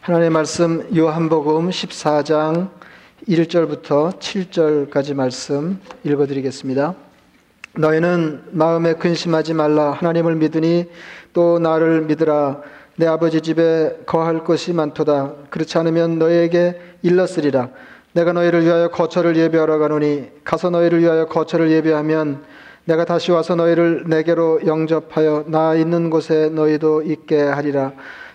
하나님의 말씀 요한복음 14장 1절부터 7절까지 말씀 읽어드리겠습니다. 너희는 마음에 근심하지 말라. 하나님을 믿으니 또 나를 믿으라. 내 아버지 집에 거할 것이 많도다. 그렇지 않으면 너희에게 일렀으리라. 내가 너희를 위하여 거처를 예비하러 가노니 가서 너희를 위하여 거처를 예비하면 내가 다시 와서 너희를 내게로 영접하여 나 있는 곳에 너희도 있게 하리라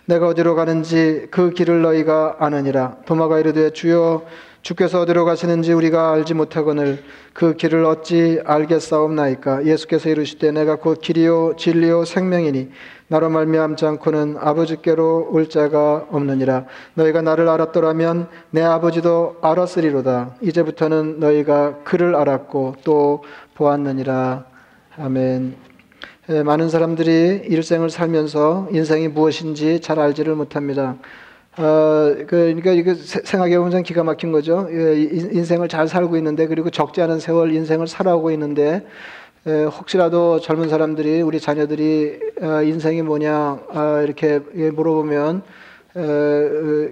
내가 어디로 가는지 그 길을 너희가 아느니라. 도마가 이르되 주여 주께서 어디로 가시는지 우리가 알지 못하거늘 그 길을 어찌 알겠사옵나이까? 예수께서 이르시되 내가 곧 길이요 진리요 생명이니 나로 말미암지 않고는 아버지께로 올 자가 없느니라. 너희가 나를 알았더라면 내 아버지도 알았으리로다. 이제부터는 너희가 그를 알았고 또 보았느니라. 아멘. 예, 많은 사람들이 일생을 살면서 인생이 무엇인지 잘 알지를 못합니다. 어, 그, 그러니까 이거 생각해 보면 기가 막힌 거죠. 예, 인생을 잘 살고 있는데 그리고 적지 않은 세월 인생을 살아오고 있는데 예, 혹시라도 젊은 사람들이 우리 자녀들이 어, 인생이 뭐냐 어, 이렇게 물어보면 어,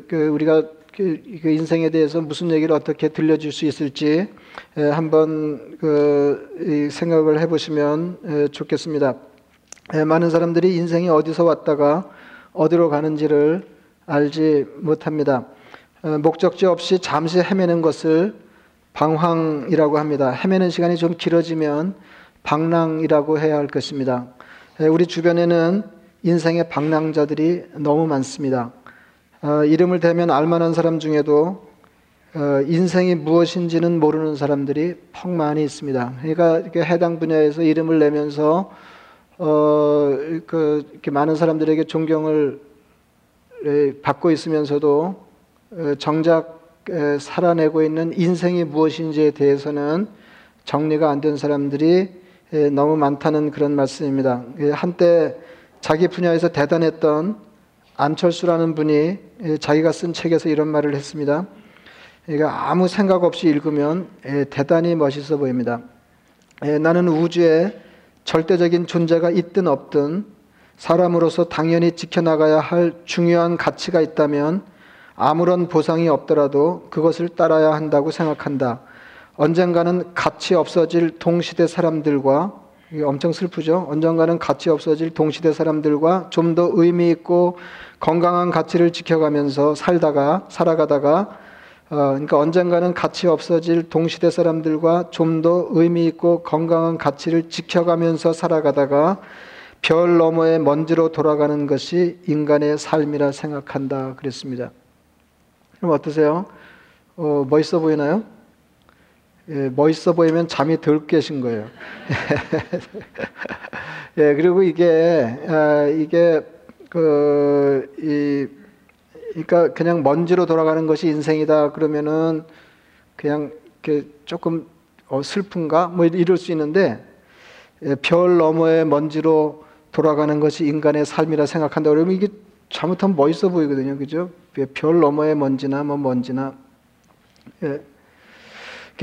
그 우리가 그, 그 인생에 대해서 무슨 얘기를 어떻게 들려줄 수 있을지 한번 그 생각을 해보시면 좋겠습니다. 많은 사람들이 인생이 어디서 왔다가 어디로 가는지를 알지 못합니다. 목적지 없이 잠시 헤매는 것을 방황이라고 합니다. 헤매는 시간이 좀 길어지면 방랑이라고 해야 할 것입니다. 우리 주변에는 인생의 방랑자들이 너무 많습니다. 어, 이름을 대면 알만한 사람 중에도 어, 인생이 무엇인지는 모르는 사람들이 퍽 많이 있습니다. 그러니까 해당 분야에서 이름을 내면서 어, 그 많은 사람들에게 존경을 받고 있으면서도 어, 정작 살아내고 있는 인생이 무엇인지에 대해서는 정리가 안 된 사람들이 너무 많다는 그런 말씀입니다. 한때 자기 분야에서 대단했던 안철수라는 분이 자기가 쓴 책에서 이런 말을 했습니다. 그러니까 아무 생각 없이 읽으면 대단히 멋있어 보입니다. 나는 우주에 절대적인 존재가 있든 없든 사람으로서 당연히 지켜나가야 할 중요한 가치가 있다면 아무런 보상이 없더라도 그것을 따라야 한다고 생각한다. 언젠가는 가치 없어질 동시대 사람들과 엄청 슬프죠. 언젠가는 가치 없어질 동시대 사람들과 좀 더 의미 있고 건강한 가치를 지켜가면서 살다가 살아가다가 어, 그러니까 언젠가는 가치 없어질 동시대 사람들과 좀 더 의미 있고 건강한 가치를 지켜가면서 살아가다가 별 너머의 먼지로 돌아가는 것이 인간의 삶이라 생각한다 그랬습니다. 그럼 어떠세요? 어, 멋있어 보이나요? 예, 멋있어 보이면 잠이 덜 깨신 거예요. 예, 그리고 이게, 아, 이게, 그, 이, 그러니까 그냥 먼지로 돌아가는 것이 인생이다 그러면은 그냥 이렇게 조금 어, 슬픈가? 뭐 이럴 수 있는데, 예, 별 너머의 먼지로 돌아가는 것이 인간의 삶이라 생각한다 그러면 이게 잘못하면 멋있어 보이거든요. 그죠? 예, 별 너머의 먼지나 뭐 먼지나. 예.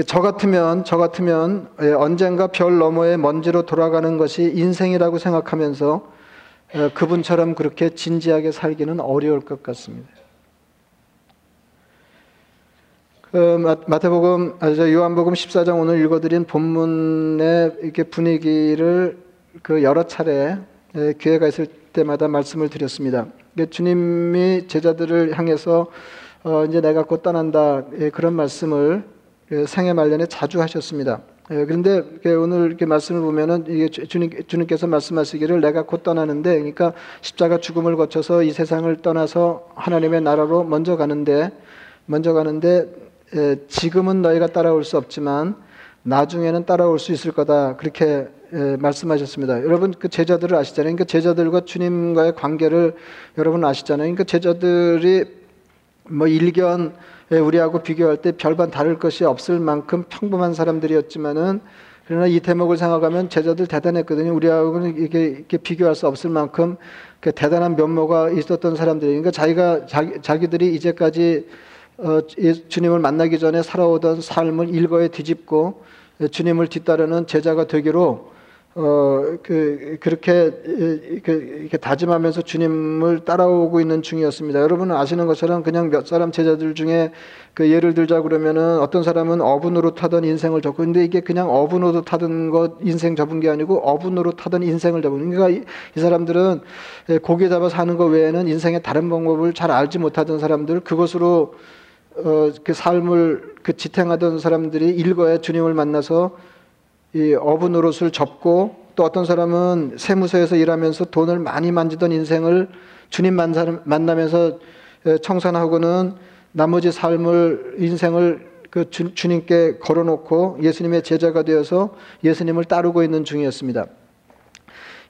저 같으면 저 같으면 예, 언젠가 별 너머의 먼지로 돌아가는 것이 인생이라고 생각하면서 예, 그분처럼 그렇게 진지하게 살기는 어려울 것 같습니다. 그 마태복음, 아, 요한복음 14장 오늘 읽어드린 본문의 이렇게 분위기를 그 여러 차례 예, 기회가 있을 때마다 말씀을 드렸습니다. 주님이 제자들을 향해서 어, 이제 내가 곧 떠난다 그런 말씀을 그 생애 말년에 자주 하셨습니다. 예, 그런데 오늘 이렇게 말씀을 보면은 주님, 주님께서 말씀하시기를 내가 곧 떠나는데, 그러니까 십자가 죽음을 거쳐서 이 세상을 떠나서 하나님의 나라로 먼저 가는데, 먼저 가는데, 예, 지금은 너희가 따라올 수 없지만, 나중에는 따라올 수 있을 거다. 그렇게 예, 말씀하셨습니다. 여러분 그 제자들을 아시잖아요. 그러니까 제자들과 주님과의 관계를 여러분 아시잖아요. 그러니까 제자들이 뭐 일견 예, 우리하고 비교할 때 별반 다를 것이 없을 만큼 평범한 사람들이었지만은 그러나 이 대목을 생각하면 제자들 대단했거든요. 우리하고는 이게 이렇게 비교할 수 없을 만큼 그 대단한 면모가 있었던 사람들이 그러니까 자기가 자기, 자기들이 이제까지 어, 주님을 만나기 전에 살아오던 삶을 일거에 뒤집고 주님을 뒤따르는 제자가 되기로 어, 그, 그렇게, 그, 이렇게 다짐하면서 주님을 따라오고 있는 중이었습니다. 여러분은 아시는 것처럼 그냥 몇 사람 제자들 중에 그 예를 들자 그러면은 어떤 사람은 어분으로 타던 인생을 접고, 근데 이게 그냥 어분으로 타던 것, 인생 접은 게 아니고 어분으로 타던 인생을 접은. 그러니까 이, 이 사람들은 고기 잡아 사는 것 외에는 인생의 다른 방법을 잘 알지 못하던 사람들, 그것으로 어, 그 삶을 그 지탱하던 사람들이 일거에 주님을 만나서 이 어부 노릇을 접고 또 어떤 사람은 세무서에서 일하면서 돈을 많이 만지던 인생을 주님 만나면서 청산하고는 나머지 삶을 인생을 그 주, 주님께 걸어놓고 예수님의 제자가 되어서 예수님을 따르고 있는 중이었습니다.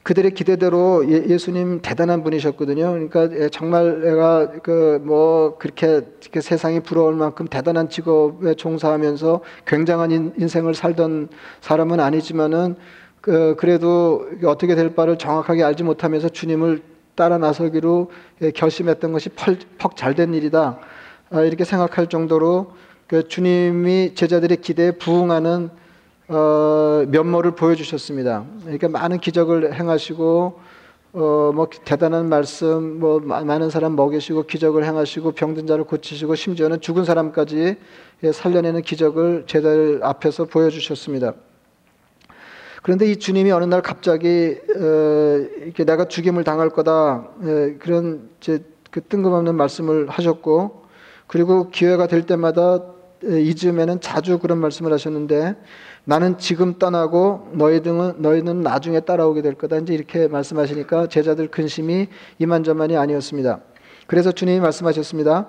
그들의 기대대로 예, 수님 대단한 분이셨거든요. 그러니까 예, 정말 내가 그뭐 그렇게 세상이 부러울 만큼 대단한 직업에 종사하면서 굉장한 인 생을 살던 사람은 아니지만은 그 그래도 어떻게 될 바를 정확하게 알지 못하면서 주님을 따라 나서기로 예, 결심했던 것이 퍽 잘 된 일이다. 아, 이렇게 생각할 정도로 그 주님이 제자들의 기대에 부응하는 어, 면모를 보여주셨습니다. 그러니까 많은 기적을 행하시고 어, 뭐 대단한 말씀, 뭐 많은 사람 먹이시고 기적을 행하시고 병든 자를 고치시고 심지어는 죽은 사람까지 예, 살려내는 기적을 제자들 앞에서 보여주셨습니다. 그런데 이 주님이 어느 날 갑자기 어, 이렇게 내가 죽임을 당할 거다 예, 그런 이제 그 뜬금없는 말씀을 하셨고 그리고 기회가 될 때마다 예, 이즈음에는 자주 그런 말씀을 하셨는데 나는 지금 떠나고 너희들은 너희는 나중에 따라오게 될 거다. 이제 이렇게 말씀하시니까 제자들 근심이 이만저만이 아니었습니다. 그래서 주님이 말씀하셨습니다.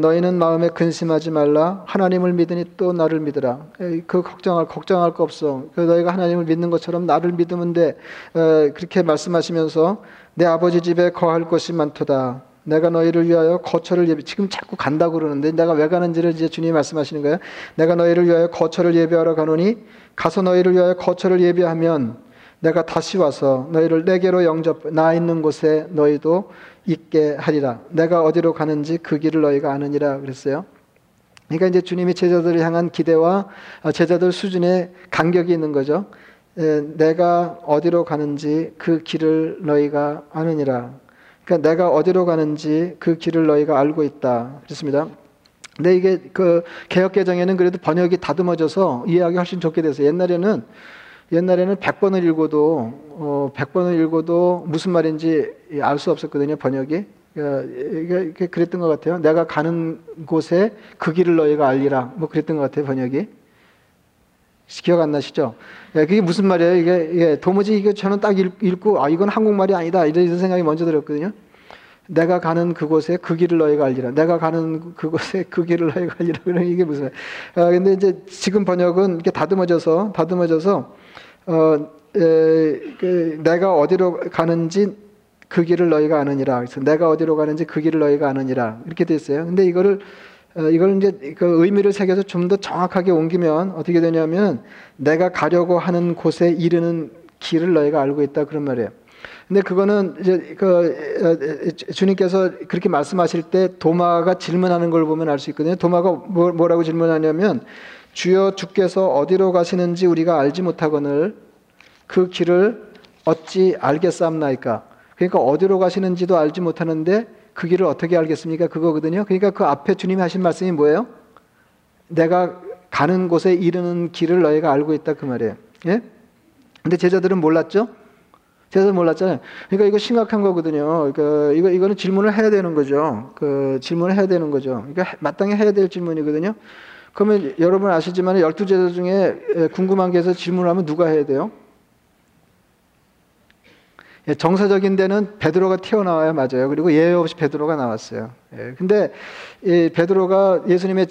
너희는 마음에 근심하지 말라. 하나님을 믿으니 또 나를 믿으라. 그 걱정할 걱정할 거 없어. 그 너희가 하나님을 믿는 것처럼 나를 믿으면 돼. 그렇게 말씀하시면서 내 아버지 집에 거할 것이 많도다. 내가 너희를 위하여 거처를 예비 지금 자꾸 간다고 그러는데 내가 왜 가는지를 이제 주님이 말씀하시는 거예요. 내가 너희를 위하여 거처를 예비하러 가노니 가서 너희를 위하여 거처를 예비하면 내가 다시 와서 너희를 내게로 영접 나 있는 곳에 너희도 있게 하리라. 내가 어디로 가는지 그 길을 너희가 아느니라 그랬어요. 그러니까 이제 주님이 제자들을 향한 기대와 제자들 수준의 간격이 있는 거죠. 내가 어디로 가는지 그 길을 너희가 아느니라. 그러니까 내가 어디로 가는지 그 길을 너희가 알고 있다. 그렇습니다. 근데 이게 그 개혁 개정에는 그래도 번역이 다듬어져서 이해하기 훨씬 좋게 돼서 옛날에는 옛날에는 100번을 읽어도 어 100번을 읽어도 무슨 말인지 알 수 없었거든요, 번역이. 그러니까 그랬던 것 같아요. 내가 가는 곳에 그 길을 너희가 알리라. 뭐 그랬던 것 같아요, 번역이. 기억 안 나시죠? 예, 그게 무슨 말이에요? 이게, 이게 도무지 이게 저는 딱 읽, 고 아 이건 한국말이 아니다 이런 생각이 먼저 들었거든요. 내가 가는 그곳에 그 길을 너희가 알리라. 내가 가는 그곳에 그 길을 너희가 알리라. 그런 이게 무슨? 아 근데 이제 지금 번역은 이렇게 다듬어져서 다듬어져서 어 에, 그 내가 어디로 가는지 그 길을 너희가 아느니라. 그래서 내가 어디로 가는지 그 길을 너희가 아느니라. 이렇게 됐어요. 근데 이거를 어, 이걸 이제 그 의미를 새겨서 좀 더 정확하게 옮기면 어떻게 되냐면 내가 가려고 하는 곳에 이르는 길을 너희가 알고 있다 그런 말이에요. 근데 그거는 이제 그 어, 주님께서 그렇게 말씀하실 때 도마가 질문하는 걸 보면 알 수 있거든요. 도마가 뭐, 뭐라고 질문하냐면 주여 주께서 어디로 가시는지 우리가 알지 못하거늘 그 길을 어찌 알겠사옵나이까. 그러니까 어디로 가시는지도 알지 못하는데 그 길을 어떻게 알겠습니까? 그거거든요. 그러니까 그 앞에 주님이 하신 말씀이 뭐예요? 내가 가는 곳에 이르는 길을 너희가 알고 있다 그 말이에요. 예? 근데 제자들은 몰랐죠? 제자들 몰랐잖아요. 그러니까 이거 심각한 거거든요. 그 이거 이거는 질문을 해야 되는 거죠. 그 질문을 해야 되는 거죠. 그러니까 마땅히 해야 될 질문이거든요. 그러면 여러분 아시지만 열두 제자 중에 궁금한 게 있어서 질문을 하면 누가 해야 돼요? 예, 정서적인 데는 베드로가 튀어나와야 맞아요. 그리고 예외 없이 베드로가 나왔어요. 예, 근데 이 베드로가 예수님의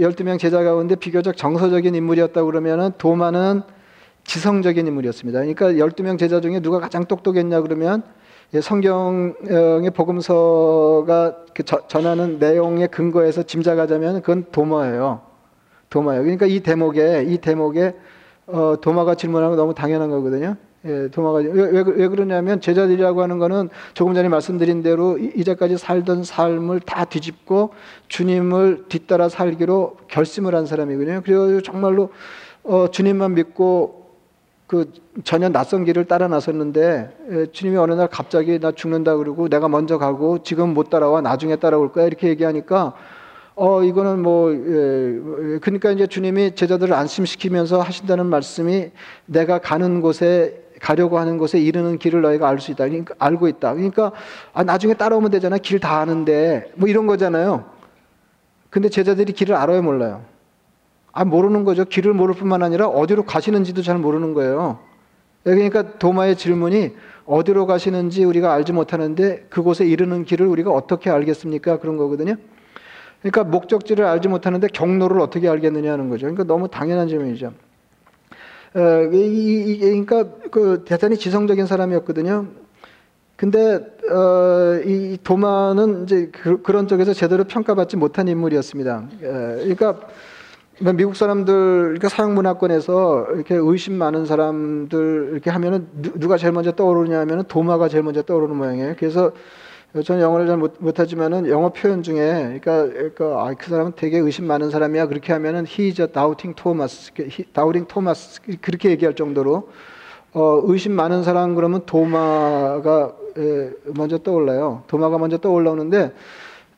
12, 명 제자 가운데 비교적 정서적인 인물이었다 그러면은 도마는 지성적인 인물이었습니다. 그러니까 12명 제자 중에 누가 가장 똑똑했냐 그러면 예, 성경의 복음서가 그 전하는 내용의 근거에서 짐작하자면 그건 도마예요. 도마예요. 그러니까 이 대목에 이 대목에 어, 도마가 질문하는 건 너무 당연한 거거든요. 예, 도마가 왜, 왜, 왜, 그러냐면 제자들이라고 하는 거는 조금 전에 말씀드린 대로 이제까지 살던 삶을 다 뒤집고 주님을 뒤따라 살기로 결심을 한 사람이거든요. 그래서 정말로 어, 주님만 믿고 그 전혀 낯선 길을 따라 나섰는데 에, 주님이 어느 날 갑자기 나 죽는다 그러고 내가 먼저 가고 지금 못 따라와 나중에 따라올 거야 이렇게 얘기하니까 어 이거는 뭐 예, 그러니까 이제 주님이 제자들을 안심시키면서 하신다는 말씀이 내가 가는 곳에 가려고 하는 곳에 이르는 길을 너희가 알 수 있다. 그러니까 알고 있다. 그러니까 아 나중에 따라오면 되잖아. 길 다 아는데 뭐 이런 거잖아요. 근데 제자들이 길을 알아요, 몰라요? 아, 모르는 거죠. 길을 모를 뿐만 아니라 어디로 가시는지도 잘 모르는 거예요. 그러니까 도마의 질문이 어디로 가시는지 우리가 알지 못하는데 그곳에 이르는 길을 우리가 어떻게 알겠습니까? 그런 거거든요. 그러니까 목적지를 알지 못하는데 경로를 어떻게 알겠느냐 하는 거죠. 그러니까 너무 당연한 질문이죠. 어, 이, 이, 그러니까 그 대단히 지성적인 사람이었거든요. 근데 어, 이 도마는 이제 그, 런 쪽에서 제대로 평가받지 못한 인물이었습니다. 어, 그러니까 미국 사람들 그러니까 서양 문화권에서 이렇게 의심 많은 사람들 이렇게 하면은 누 가 제일 먼저 떠오르냐 하면은 도마가 제일 먼저 떠오르는 모양이에요. 그래서 저는 영어를 잘 못, 못하지만은 영어 표현 중에 그러니까, 그러니까 아, 그 사람은 되게 의심 많은 사람이야 그렇게 하면은 he's a doubting Thomas, doubting Thomas 그렇게 얘기할 정도로 어, 의심 많은 사람 그러면 도마가 에, 먼저 떠올라요. 도마가 먼저 떠올라오는데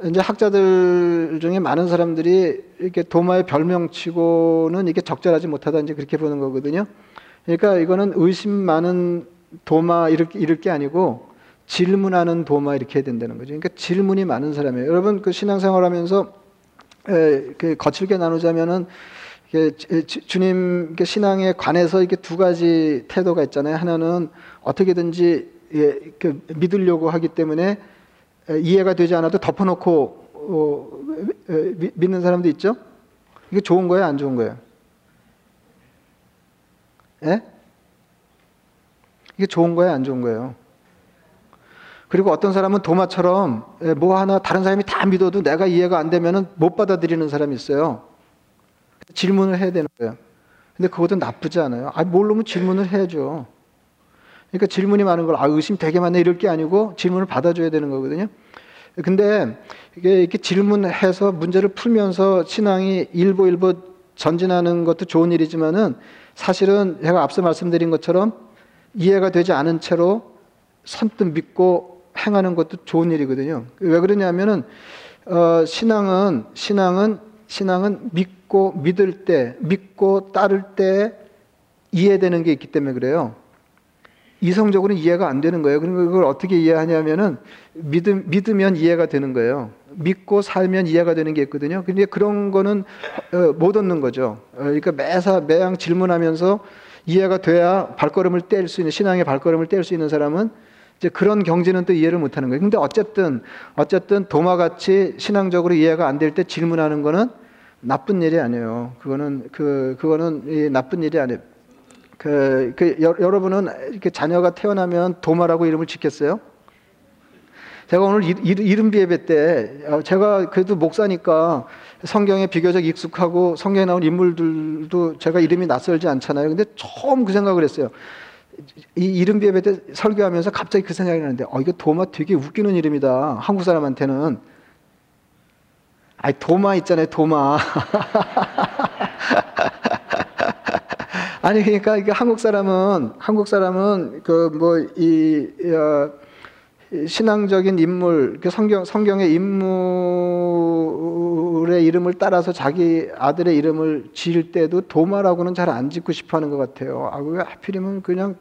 이제 학자들 중에 많은 사람들이 이렇게 도마의 별명치고는 이게 적절하지 못하다 이제 그렇게 보는 거거든요. 그러니까 이거는 의심 많은 도마 이렇게 이럴 게 아니고 질문하는 도마 이렇게 해야 된다는 거죠. 그러니까 질문이 많은 사람이에요. 여러분 그 신앙생활하면서 에, 그 거칠게 나누자면은 주님 신앙에 관해서 이게 두 가지 태도가 있잖아요. 하나는 어떻게든지 예, 그 믿으려고 하기 때문에 이해가 되지 않아도 덮어놓고 어, 믿는 사람도 있죠. 이게 좋은 거예요, 안 좋은 거예요? 예? 이게 좋은 거예요, 안 좋은 거예요? 그리고 어떤 사람은 도마처럼 예, 뭐 하나 다른 사람이 다 믿어도 내가 이해가 안 되면은 못 받아들이는 사람이 있어요. 질문을 해야 되는 거예요. 근데 그것도 나쁘지 않아요. 아, 모르면 질문을 해야죠. 그러니까 질문이 많은 걸, 아, 의심 되게 많네, 이럴 게 아니고 질문을 받아줘야 되는 거거든요. 근데 이게 이렇게 질문해서 문제를 풀면서 신앙이 일보 일보 전진하는 것도 좋은 일이지만은 사실은 제가 앞서 말씀드린 것처럼 이해가 되지 않은 채로 선뜻 믿고 행하는 것도 좋은 일이거든요. 왜 그러냐면은 어, 신앙은 신앙은 신앙은 믿고 믿을 때 믿고 따를 때 이해되는 게 있기 때문에 그래요. 이성적으로는 이해가 안 되는 거예요. 그러니까 그걸 어떻게 이해하냐면은 믿음, 믿으면 이해가 되는 거예요. 믿고 살면 이해가 되는 게 있거든요. 근데 그런 거는 어, 못 얻는 거죠. 어, 그러니까 매사 매양 질문하면서 이해가 돼야 발걸음을 뗄 수 있는 신앙의 발걸음을 뗄 수 있는 사람은 이제 그런 경지는 또 이해를 못 하는 거예요. 근데 어쨌든, 어쨌든 도마같이 신앙적으로 이해가 안 될 때 질문하는 거는 나쁜 일이 아니에요. 그거는, 그, 그거는 나쁜 일이 아니에요. 그, 그 여, 러분은 이렇게 자녀가 태어나면 도마라고 이름을 짓겠어요? 제가 오늘 이름 비 예배 때 어, 제가 그래도 목사니까 성경에 비교적 익숙하고 성경에 나온 인물들도 제가 이름이 낯설지 않잖아요. 근데 처음 그 생각을 했어요. 이 이름 비에 때 설교하면서 갑자기 그 생각이 나는데, 어, 이거 도마 되게 웃기는 이름이다. 한국 사람한테는. 아이, 도마 있잖아요, 도마. 아니, 그러니까 이게 한국 사람은, 한국 사람은 그 뭐, 이, 어, 신앙적인 인물, 그 성경, 성경의 인물의 이름을 따라서 자기 아들의 이름을 지을 때도 도마라고는 잘 안 짓고 싶어 하는 것 같아요. 아, 왜 하필이면 그냥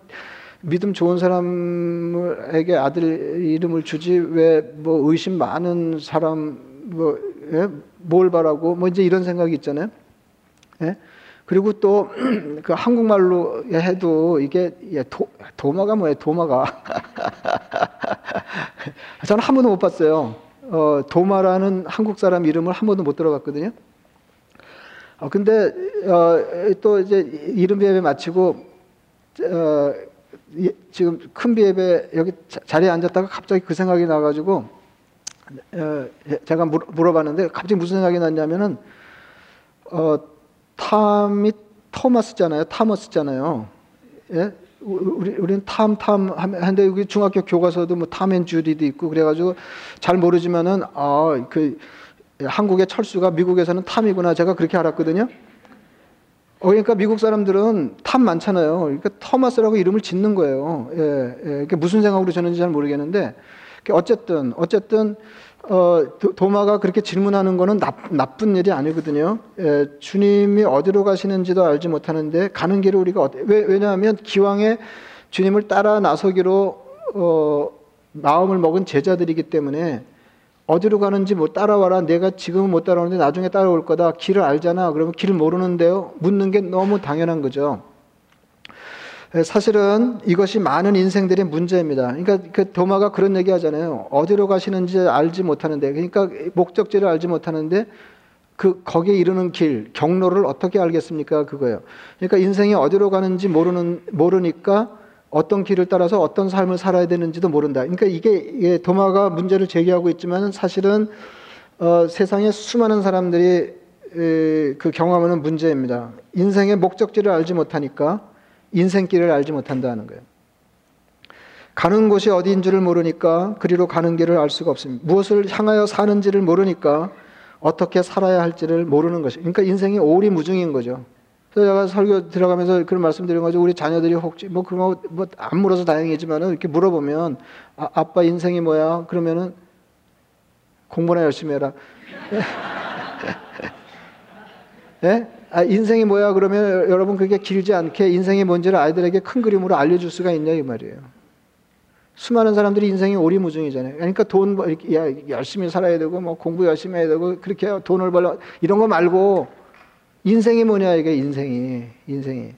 믿음 좋은 사람에게 아들 이름을 주지 왜 뭐 의심 많은 사람 뭐, 예? 뭘 바라고 뭐 이제 이런 생각이 있잖아요. 예? 그리고 또 그 한국말로 해도 이게 예, 도, 도마가 뭐예요? 도마가 저는 한 번도 못 봤어요. 어, 도마라는 한국 사람 이름을 한 번도 못 들어봤거든요. 어, 근데 어, 또 이제 이름 비에 마치고 어, 지금 큰 비에 여기 자리에 앉았다가 갑자기 그 생각이 나가지고 어, 제가 물어봤는데 갑자기 무슨 생각이 났냐면은 어, 탐이 토마스잖아요. 타머스잖아요. 예? 우리 우리는 탐탐 하는데 여기 중학교 교과서도 뭐 탐앤 주디도 있고 그래가지고 잘 모르지만은 아그 한국의 철수가 미국에서는 탐이구나 제가 그렇게 알았거든요. 어, 그러니까 미국 사람들은 탐 많잖아요. 그러니까 Thomas라고 이름을 짓는 거예요. 예, 예. 그게 무슨 생각으로 졌는지 잘 모르겠는데 어쨌든 어쨌든 어, 도, 마가 그렇게 질문하는 거는 나, 나쁜 일이 아니거든요. 예, 주님이 어디로 가시는지도 알지 못하는데 가는 길을 우리가 어때, 왜, 왜냐하면 기왕에 주님을 따라 나서기로 어, 마음을 먹은 제자들이기 때문에 어디로 가는지 뭐 따라와라. 내가 지금은 못 따라오는데 나중에 따라올 거다. 길을 알잖아. 그러면 길을 모르는데요. 묻는 게 너무 당연한 거죠. 사실은 이것이 많은 인생들의 문제입니다. 그러니까 그 도마가 그런 얘기 하잖아요. 어디로 가시는지 알지 못하는데, 그러니까 목적지를 알지 못하는데, 그, 거기에 이르는 길, 경로를 어떻게 알겠습니까? 그거예요. 그러니까 인생이 어디로 가는지 모르는, 모르니까 어떤 길을 따라서 어떤 삶을 살아야 되는지도 모른다. 그러니까 이게, 이게 도마가 문제를 제기하고 있지만 사실은 어, 세상에 수많은 사람들이 에, 그 경험하는 문제입니다. 인생의 목적지를 알지 못하니까 인생길을 알지 못한다는 거예요. 가는 곳이 어디인 줄을 모르니까 그리로 가는 길을 알 수가 없습니다. 무엇을 향하여 사는지를 모르니까 어떻게 살아야 할지를 모르는 것이. 그러니까 인생이 오리무중인 거죠. 그래서 제가 설교 들어가면서 그런 말씀드린 거죠. 우리 자녀들이 혹시 뭐 그런 거 뭐 안 물어서 다행이지만은 이렇게 물어보면 아, 아빠 인생이 뭐야? 그러면은 공부나 열심히 해라. 예? 아, 인생이 뭐야? 그러면 여러분 그게 길지 않게 인생이 뭔지를 아이들에게 큰 그림으로 알려줄 수가 있냐 이 말이에요. 수많은 사람들이 인생이 오리무중이잖아요. 그러니까 돈 이렇게 열심히 살아야 되고 뭐 공부 열심히 해야 되고 그렇게 돈을 벌어 이런 거 말고 인생이 뭐냐 이게 인생이 인생이.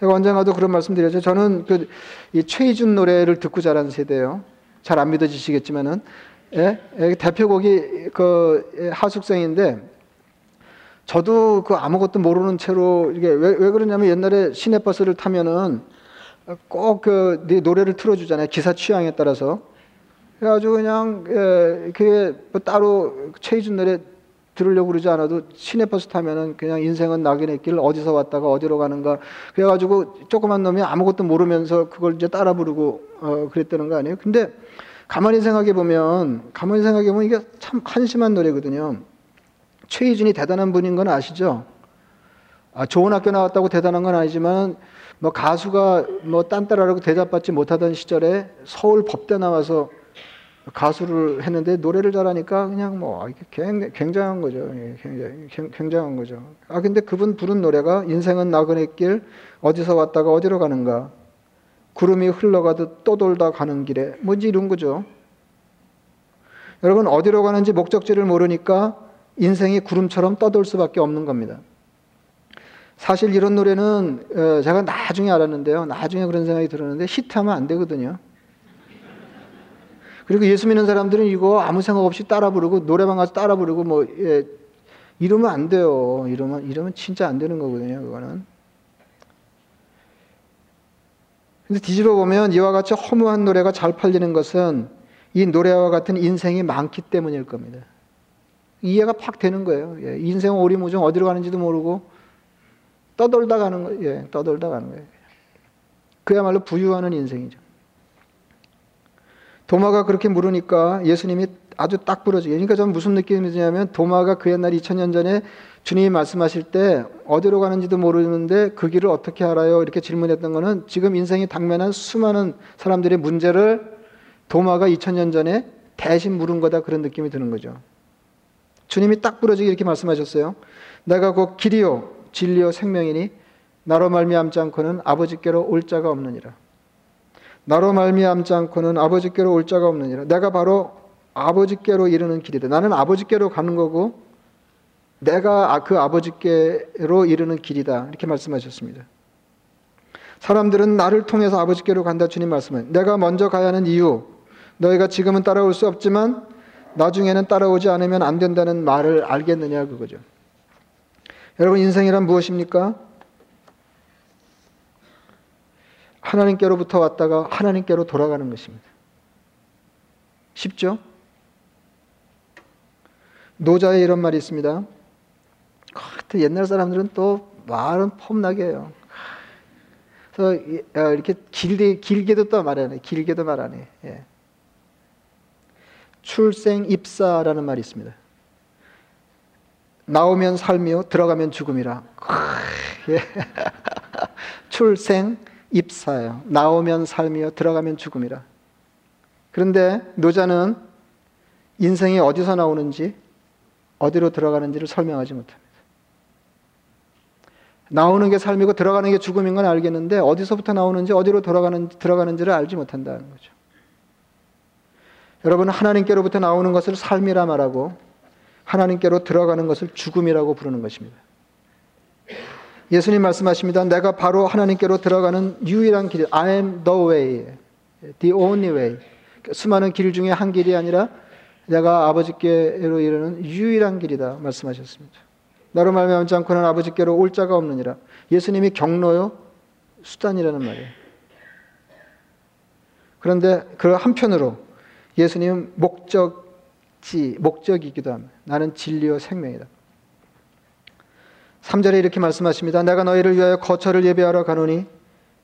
제가 언젠가도 그런 말씀 드렸죠. 저는 그 이 최희준 노래를 듣고 자란 세대예요. 잘 안 믿어지시겠지만은 예? 예? 대표곡이 그 하숙생인데 저도 그 아무것도 모르는 채로 이게 왜, 왜 그러냐면 옛날에 시내버스를 타면은 꼭그 네 노래를 틀어주잖아요. 기사 취향에 따라서. 그래가지고 그냥 예, 그게 뭐 따로 최희준 노래 들으려고 그러지 않아도 시내버스 타면은 그냥 인생은 낙인의 길 어디서 왔다가 어디로 가는가 그래가지고 조그만 놈이 아무것도 모르면서 그걸 이제 따라 부르고 어, 그랬다는 거 아니에요? 근데 가만히 생각해 보면 가만히 생각해 보면 이게 참 한심한 노래거든요. 최희준이 대단한 분인 건 아시죠? 아, 좋은 학교 나왔다고 대단한 건 아니지만 뭐 가수가 뭐 딴따라라고 대접받지 못하던 시절에 서울 법대 나와서 가수를 했는데 노래를 잘하니까 그냥 뭐 굉장한 거죠. 예, 굉장히 굉장한 거죠. 아 근데 그분 부른 노래가 인생은 나그네 길 어디서 왔다가 어디로 가는가 구름이 흘러가듯 또 돌다 가는 길에 뭐지 이런 거죠. 여러분 어디로 가는지 목적지를 모르니까 인생이 구름처럼 떠돌 수밖에 없는 겁니다. 사실 이런 노래는 어, 제가 나중에 알았는데요. 나중에 그런 생각이 들었는데 히트하면 안 되거든요. 그리고 예수 믿는 사람들은 이거 아무 생각 없이 따라 부르고 노래방 가서 따라 부르고 뭐 예, 이러면 안 돼요. 이러면 이러면 진짜 안 되는 거거든요. 그거는. 근데 뒤집어 보면 이와 같이 허무한 노래가 잘 팔리는 것은 이 노래와 같은 인생이 많기 때문일 겁니다. 이해가 팍 되는 거예요. 예, 인생 오리무중 어디로 가는지도 모르고 떠돌다 가는 거예요. 예, 떠돌다 가는 거예요. 그야말로 부유하는 인생이죠. 도마가 그렇게 물으니까 예수님이 아주 딱 부러지게. 그러니까 저는 무슨 느낌이 드냐면 도마가 그 옛날 2000년 전에 주님이 말씀하실 때 어디로 가는지도 모르는데 그 길을 어떻게 알아요? 이렇게 질문했던 거는 지금 인생이 당면한 수많은 사람들의 문제를 도마가 2000년 전에 대신 물은 거다 그런 느낌이 드는 거죠. 주님이 딱 부러지게 이렇게 말씀하셨어요. 내가 곧 길이요 진리요 생명이니 나로 말미암지 않고는 아버지께로 올 자가 없느니라. 나로 말미암지 않고는 아버지께로 올 자가 없느니라. 내가 바로 아버지께로 이르는 길이다. 나는 아버지께로 가는 거고 내가 아, 그 아버지께로 이르는 길이다. 이렇게 말씀하셨습니다. 사람들은 나를 통해서 아버지께로 간다 주님 말씀은 내가 먼저 가야 하는 이유 너희가 지금은 따라올 수 없지만 나중에는 따라오지 않으면 안 된다는 말을 알겠느냐 그거죠. 여러분 인생이란 무엇입니까? 하나님께로부터 왔다가 하나님께로 돌아가는 것입니다. 쉽죠? 노자에 이런 말이 있습니다. 옛날 사람들은 또 말은 폼나게 해요. 그래서 어, 이렇게 길게, 길게도 또 말하네. 길게도 말하네. 예. 출생 입사라는 말이 있습니다. 나오면 삶이요 들어가면 죽음이라. 예. 출생 입사요. 나오면 삶이요 들어가면 죽음이라. 그런데 노자는 인생이 어디서 나오는지 어디로 들어가는지를 설명하지 못합니다. 나오는 게 삶이고 들어가는 게 죽음인 건 알겠는데 어디서부터 나오는지 어디로 돌아가는 들어가는지를 알지 못한다는 거죠. 여러분 하나님께로부터 나오는 것을 삶이라 말하고 하나님께로 들어가는 것을 죽음이라고 부르는 것입니다. 예수님 말씀하십니다. 내가 바로 하나님께로 들어가는 유일한 길, I am the way, the only way. 수많은 길 중에 한 길이 아니라 내가 아버지께로 이르는 유일한 길이다 말씀하셨습니다. 나로 말미암지 않고는 아버지께로 올 자가 없느니라. 예수님이 경로요 수단이라는 말이에요. 그런데 그 한편으로 예수님은 목적지, 목적이기도 합니다. 나는 진리요 생명이다. 3절에 이렇게 말씀하십니다. 내가 너희를 위하여 거처를 예배하러 가노니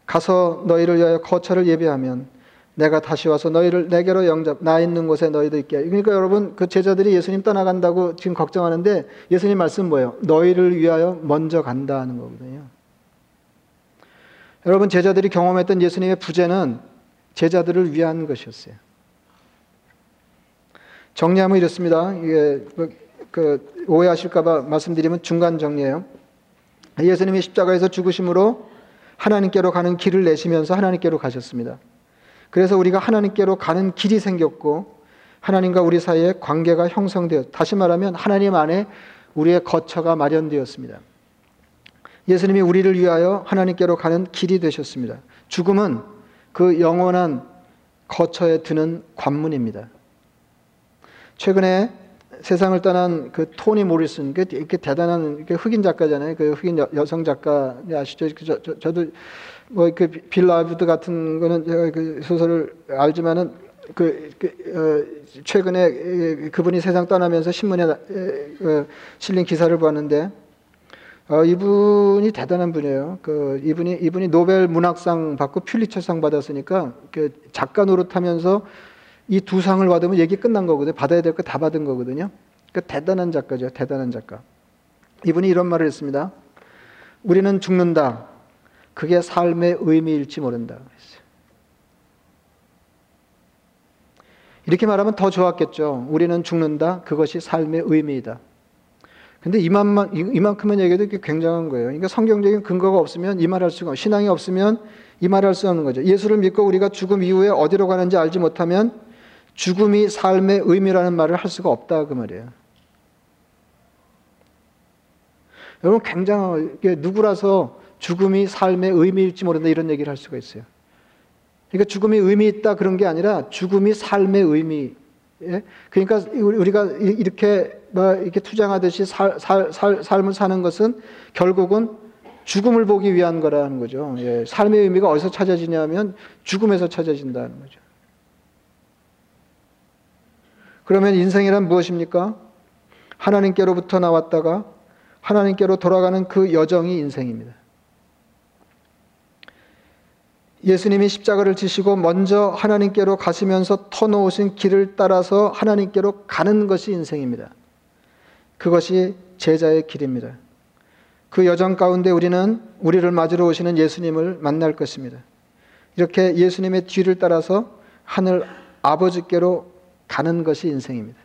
가서 너희를 위하여 거처를 예배하면 내가 다시 와서 너희를 내게로 영접 나 있는 곳에 너희도 있게 그러니까 여러분 그 제자들이 예수님 떠나간다고 지금 걱정하는데 예수님 말씀 뭐예요? 너희를 위하여 먼저 간다는 거거든요. 여러분 제자들이 경험했던 예수님의 부재는 제자들을 위한 것이었어요. 정리하면 이렇습니다. 이게 그, 그 오해하실까봐 말씀드리면 중간 정리예요. 예수님이 십자가에서 죽으심으로 하나님께로 가는 길을 내시면서 하나님께로 가셨습니다. 그래서 우리가 하나님께로 가는 길이 생겼고 하나님과 우리 사이에 관계가 형성되었. 다시 말하면 하나님 안에 우리의 거처가 마련되었습니다. 예수님이 우리를 위하여 하나님께로 가는 길이 되셨습니다. 죽음은 그 영원한 거처에 드는 관문입니다. 최근에 세상을 떠난 그 토니 모리슨, 그 이렇게 대단한 흑인 작가잖아요. 그 흑인 여, 성 작가 아시죠? 저, 저, 저도 뭐그 빌라브드 같은 거는 제가 그 소설을 알지만은 그, 그 어, 최근에 그분이 세상 떠나면서 신문에 어, 실린 기사를 봤는데 어, 이분이 대단한 분이에요. 그 이분이 이분이 노벨 문학상 받고 퓰리처상 받았으니까 그 작가 노릇하면서 이 두 상을 받으면 얘기 끝난 거거든요. 받아야 될 거 다 받은 거거든요. 그 대단한 작가죠. 대단한 작가. 이분이 이런 말을 했습니다. 우리는 죽는다. 그게 삶의 의미일지 모른다. 이렇게 말하면 더 좋았겠죠. 우리는 죽는다. 그것이 삶의 의미이다. 근데 이만만, 이만큼만 얘기해도 굉장한 거예요. 그러니까 성경적인 근거가 없으면 이 말 할 수가, 신앙이 없으면 이 말 할 수 없는 거죠. 예수를 믿고 우리가 죽음 이후에 어디로 가는지 알지 못하면 죽음이 삶의 의미라는 말을 할 수가 없다. 그 말이에요. 여러분 굉장하게 누구라서 죽음이 삶의 의미일지 모른다 이런 얘기를 할 수가 있어요. 그러니까 죽음이 의미 있다 그런 게 아니라 죽음이 삶의 의미. 예? 그러니까 우리가 이렇게 이렇게 투장하듯이 살, 살, 살, 삶을 사는 것은 결국은 죽음을 보기 위한 거라는 거죠. 예. 삶의 의미가 어디서 찾아지냐면 죽음에서 찾아진다는 거죠. 그러면 인생이란 무엇입니까? 하나님께로부터 나왔다가 하나님께로 돌아가는 그 여정이 인생입니다. 예수님이 십자가를 지시고 먼저 하나님께로 가시면서 터놓으신 길을 따라서 하나님께로 가는 것이 인생입니다. 그것이 제자의 길입니다. 그 여정 가운데 우리는 우리를 맞으러 오시는 예수님을 만날 것입니다. 이렇게 예수님의 뒤를 따라서 하늘 아버지께로 가는 것이 인생입니다.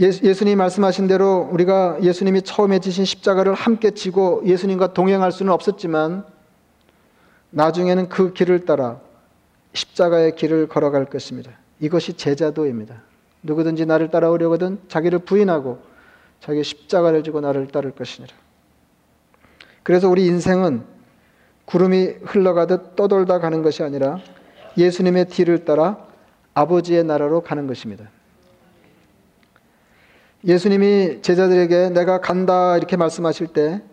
예수 님이 말씀하신 대로 우리가 예수님이 처음에 지신 십자가를 함께 지고 예수님과 동행할 수는 없었지만 나중에는 그 길을 따라 십자가의 길을 걸어갈 것입니다. 이것이 제자도입니다. 누구든지 나를 따라오려거든 자기를 부인하고 자기 십자가를 지고 나를 따를 것이니라. 그래서 우리 인생은 구름이 흘러가듯 떠돌다 가는 것이 아니라 예수님의 뒤를 따라 아버지의 나라로 가는 것입니다. 예수님이 제자들에게 내가 간다 이렇게 말씀하실 때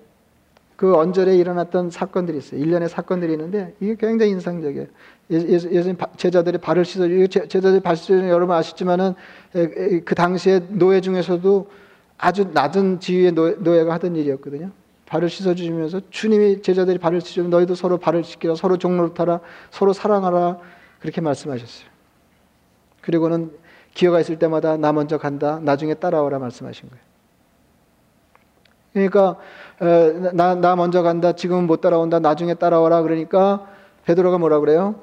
그 언절에 일어났던 사건들이 있어요. 일련의 사건들이 있는데 이게 굉장히 인상적이에요. 예수님 제자들이 발을 씻어 제자들이 발 씻어 여러분 아시지만은 그 당시에 노예 중에서도 아주 낮은 지위의 노예가 하던 일이었거든요. 발을 씻어 주시면서 주님이 제자들이 발을 씻으면 너희도 서로 발을 씻기라 서로 종로를 타라 서로 사랑하라 그렇게 말씀하셨어요. 그리고는 기회가 있을 때마다 나 먼저 간다. 나중에 따라오라 말씀하신 거예요. 그러니까 나, 나 먼저 간다. 지금은 못 따라온다. 나중에 따라오라. 그러니까 베드로가 뭐라 그래요?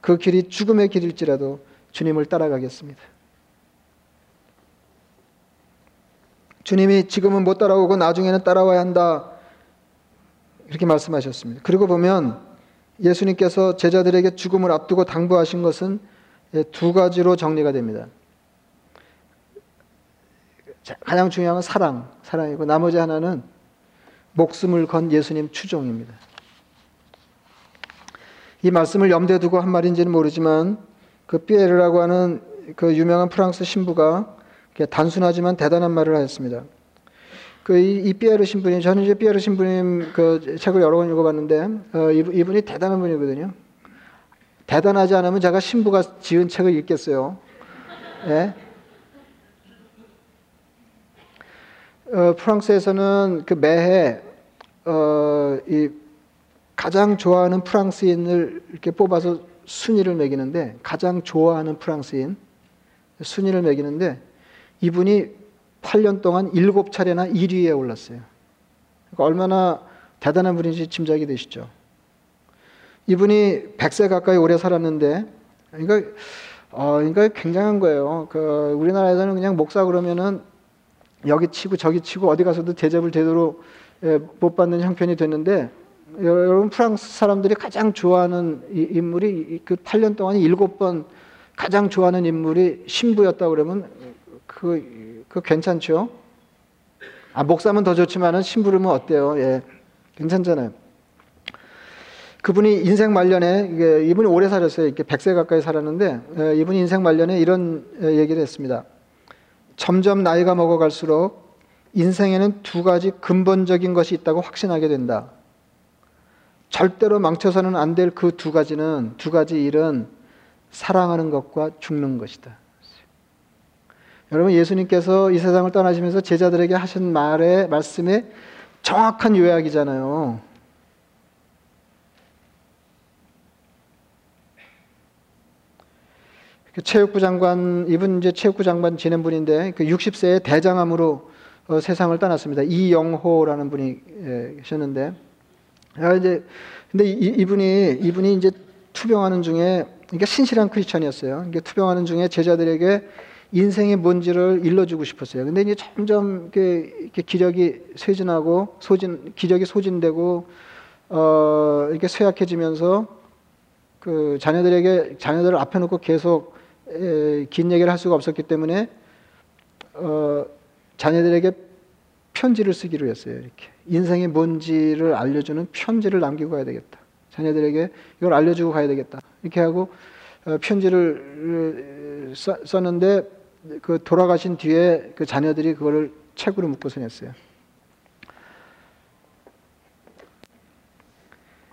그 길이 죽음의 길일지라도 주님을 따라가겠습니다. 주님이 지금은 못 따라오고 나중에는 따라와야 한다. 이렇게 말씀하셨습니다. 그리고 보면 예수님께서 제자들에게 죽음을 앞두고 당부하신 것은 두 가지로 정리가 됩니다. 가장 중요한 건 사랑, 사랑이고 나머지 하나는 목숨을 건 예수님 추종입니다. 이 말씀을 염두에 두고 한 말인지는 모르지만 그 피에르라고 하는 그 유명한 프랑스 신부가 단순하지만 대단한 말을 하였습니다. 그이 이 피에르 신부님 저는 이제 피에르 신부님 그 책을 여러 번 읽어봤는데 어, 이분 이 대단한 분이거든요. 대단하지 않으면 제가 신부가 지은 책을 읽겠어요. 예? 어, 프랑스에서는 그 매해 어, 이 가장 좋아하는 프랑스인을 이렇게 뽑아서 순위를 매기는데 가장 좋아하는 프랑스인 순위를 매기는데 이분이 8년 동안 7차례나 1위에 올랐어요. 그러니까 얼마나 대단한 분인지 짐작이 되시죠. 이분이 100세 가까이 오래 살았는데 그러니까 어, 그러니까 굉장한 거예요. 그 우리나라에서는 그냥 목사 그러면은 여기 치고 저기 치고 어디 가서도 대접을 제대로 예, 못 받는 형편이 됐는데 여러분 프랑스 사람들이 가장 좋아하는 인물이 그 8년 동안 7번 가장 좋아하는 인물이 신부였다 그러면 그, 그 괜찮죠? 아, 목사면 더 좋지만은 신부르면 어때요? 예. 괜찮잖아요. 그분이 인생 말년에, 이분이 오래 살았어요. 이렇게 100세 가까이 살았는데, 예, 이분이 인생 말년에 이런 예, 얘기를 했습니다. 점점 나이가 먹어갈수록 인생에는 두 가지 근본적인 것이 있다고 확신하게 된다. 절대로 망쳐서는 안 될 그 두 가지는 두 가지 일은 사랑하는 것과 죽는 것이다. 여러분 예수님께서 이 세상을 떠나시면서 제자들에게 하신 말의 말씀의 정확한 요약이잖아요. 그 체육부 장관 이분 이제 체육부 장관 지낸 분인데 그 60세의 대장암으로 어, 세상을 떠났습니다. 이영호라는 분이 예, 계셨는데 아, 이제 근데 이, 분이 이분이 이제 투병하는 중에 그러니까 신실한 크리스천이었어요. 그러니까 투병하는 중에 제자들에게 인생의 뭔지를 일러주고 싶었어요. 근데 이제 점점 이렇게, 기력이 쇠진하고 소진 기력이 소진되고 어 이렇게 쇠약해지면서 그 자녀들에게 자녀들을 앞에 놓고 계속 에, 긴 얘기를 할 수가 없었기 때문에 어 자녀들에게 편지를 쓰기로 했어요. 이렇게 인생의 뭔지를 알려주는 편지를 남기고 가야 되겠다. 자녀들에게 이걸 알려주고 가야 되겠다. 이렇게 하고 어, 편지를 썼는데 그 돌아가신 뒤에 그 자녀들이 그거를 책으로 묶어서 냈어요.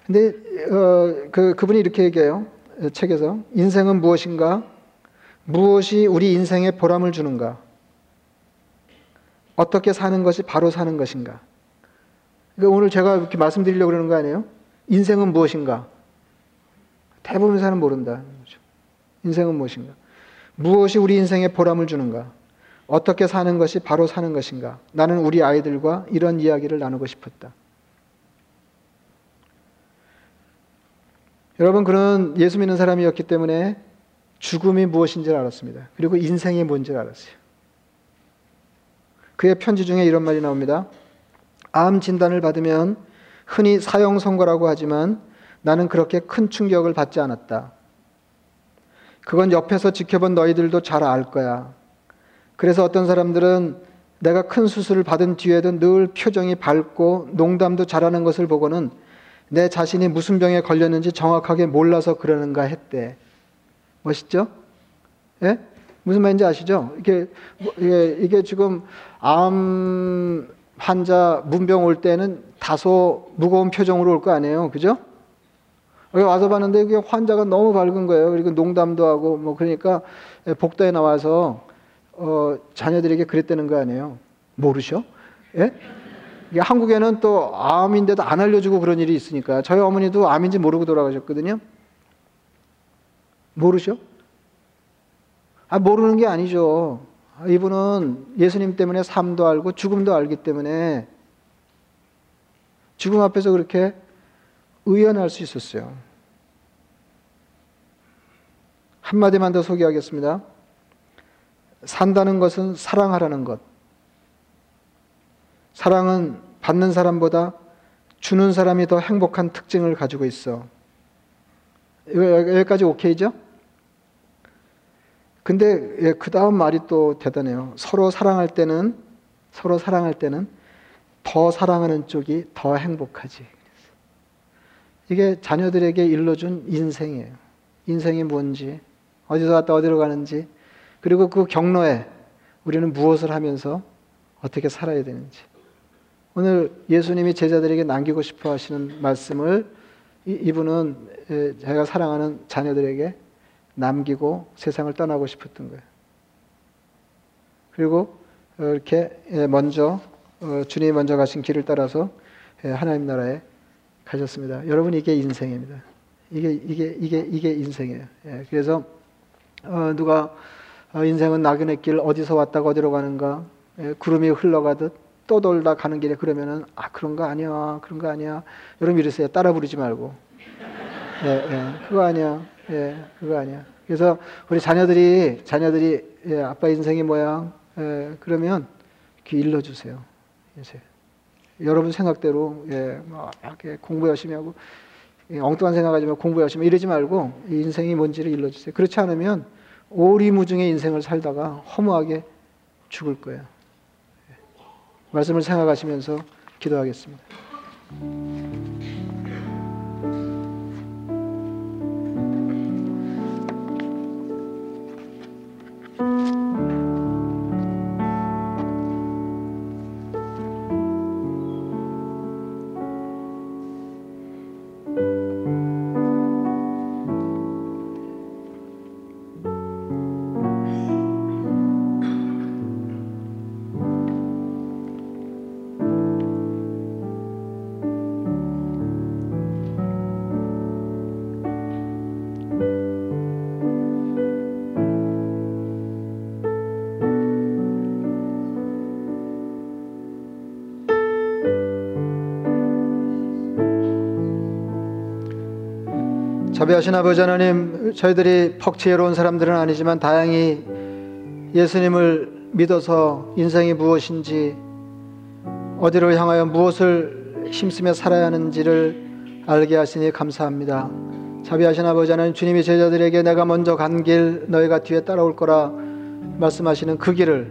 근데 어, 그 그분이 이렇게 얘기해요. 책에서 인생은 무엇인가? 무엇이 우리 인생에 보람을 주는가? 어떻게 사는 것이 바로 사는 것인가? 그러니까 오늘 제가 이렇게 말씀드리려고 그러는 거 아니에요? 인생은 무엇인가? 대부분 사람 모른다. 인생은 무엇인가? 무엇이 우리 인생에 보람을 주는가? 어떻게 사는 것이 바로 사는 것인가? 나는 우리 아이들과 이런 이야기를 나누고 싶었다. 여러분, 그런 예수 믿는 사람이었기 때문에 죽음이 무엇인지를 알았습니다. 그리고 인생이 뭔지를 알았어요. 그의 편지 중에 이런 말이 나옵니다. 암 진단을 받으면 흔히 사형 선고라고 하지만 나는 그렇게 큰 충격을 받지 않았다. 그건 옆에서 지켜본 너희들도 잘 알 거야. 그래서 어떤 사람들은 내가 큰 수술을 받은 뒤에도 늘 표정이 밝고 농담도 잘하는 것을 보고는 내 자신이 무슨 병에 걸렸는지 정확하게 몰라서 그러는가 했대. 멋있죠? 예? 무슨 말인지 아시죠? 이게, 이게, 이게 지금 암 환자 문병 올 때는 다소 무거운 표정으로 올 거 아니에요. 그죠? 와서 봤는데 이게 환자가 너무 밝은 거예요. 그리고 농담도 하고 뭐 그러니까 복도에 나와서 어, 자녀들에게 그랬다는 거 아니에요. 모르셔? 예? 이게 한국에는 또 암인데도 안 알려주고 그런 일이 있으니까 저희 어머니도 암인지 모르고 돌아가셨거든요. 모르셔? 아, 모르는 게 아니죠. 아, 이분은 예수님 때문에 삶도 알고 죽음도 알기 때문에 죽음 앞에서 그렇게 의연할 수 있었어요. 한마디만 더 소개하겠습니다. 산다는 것은 사랑하라는 것. 사랑은 받는 사람보다 주는 사람이 더 행복한 특징을 가지고 있어. 여기까지 오케이죠? 근데 그 다음 말이 또 대단해요. 서로 사랑할 때는, 서로 사랑할 때는 더 사랑하는 쪽이 더 행복하지. 이게 자녀들에게 일러준 인생이에요. 인생이 뭔지, 어디서 왔다 어디로 가는지, 그리고 그 경로에 우리는 무엇을 하면서 어떻게 살아야 되는지. 오늘 예수님이 제자들에게 남기고 싶어 하시는 말씀을 이분은 제가 사랑하는 자녀들에게 남기고 세상을 떠나고 싶었던 거예요. 그리고 이렇게 먼저 어, 주님이 먼저 가신 길을 따라서 하나님 나라에 가셨습니다. 여러분 이게 인생입니다. 이게 이게 이게 이게 인생이에요. 예, 그래서 어, 누가 어, 인생은 낙연의 길 어디서 왔다가 어디로 가는가 예, 구름이 흘러가듯 또 돌다 가는 길에 그러면은 아 그런 거 아니야 그런 거 아니야. 여러분 이러세요. 따라 부르지 말고. 예, 예 그거 아니야. 예 그거 아니야. 그래서 우리 자녀들이 자녀들이 예, 아빠 인생이 뭐야? 예, 그러면 이렇게 일러주세요. 이제 여러분 생각대로 예, 뭐 이렇게 공부 열심히 하고 예, 엉뚱한 생각하지 말고 공부 열심히 이러지 말고 인생이 뭔지를 일러주세요 그렇지 않으면 오리무중의 인생을 살다가 허무하게 죽을 거예요. 말씀을 생각하시면서 기도하겠습니다. 자비하신 아버지 하나님, 저희들이 퍽지혜로운 사람들은 아니지만 다행히 예수님을 믿어서 인생이 무엇인지 어디로 향하여 무엇을 힘쓰며 살아야 하는지를 알게 하시니 감사합니다. 자비하신 아버지 하나님, 주님이 제자들에게 내가 먼저 간 길 너희가 뒤에 따라올 거라 말씀하시는 그 길을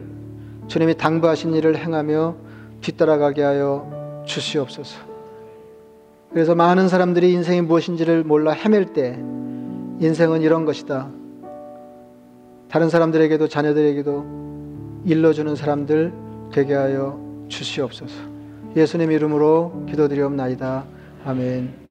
주님이 당부하신 일을 행하며 뒤따라가게 하여 주시옵소서. 그래서 많은 사람들이 인생이 무엇인지를 몰라 헤맬 때 인생은 이런 것이다. 다른 사람들에게도 자녀들에게도 일러주는 사람들 되게 하여 주시옵소서. 예수님 이름으로 기도드리옵나이다. 아멘.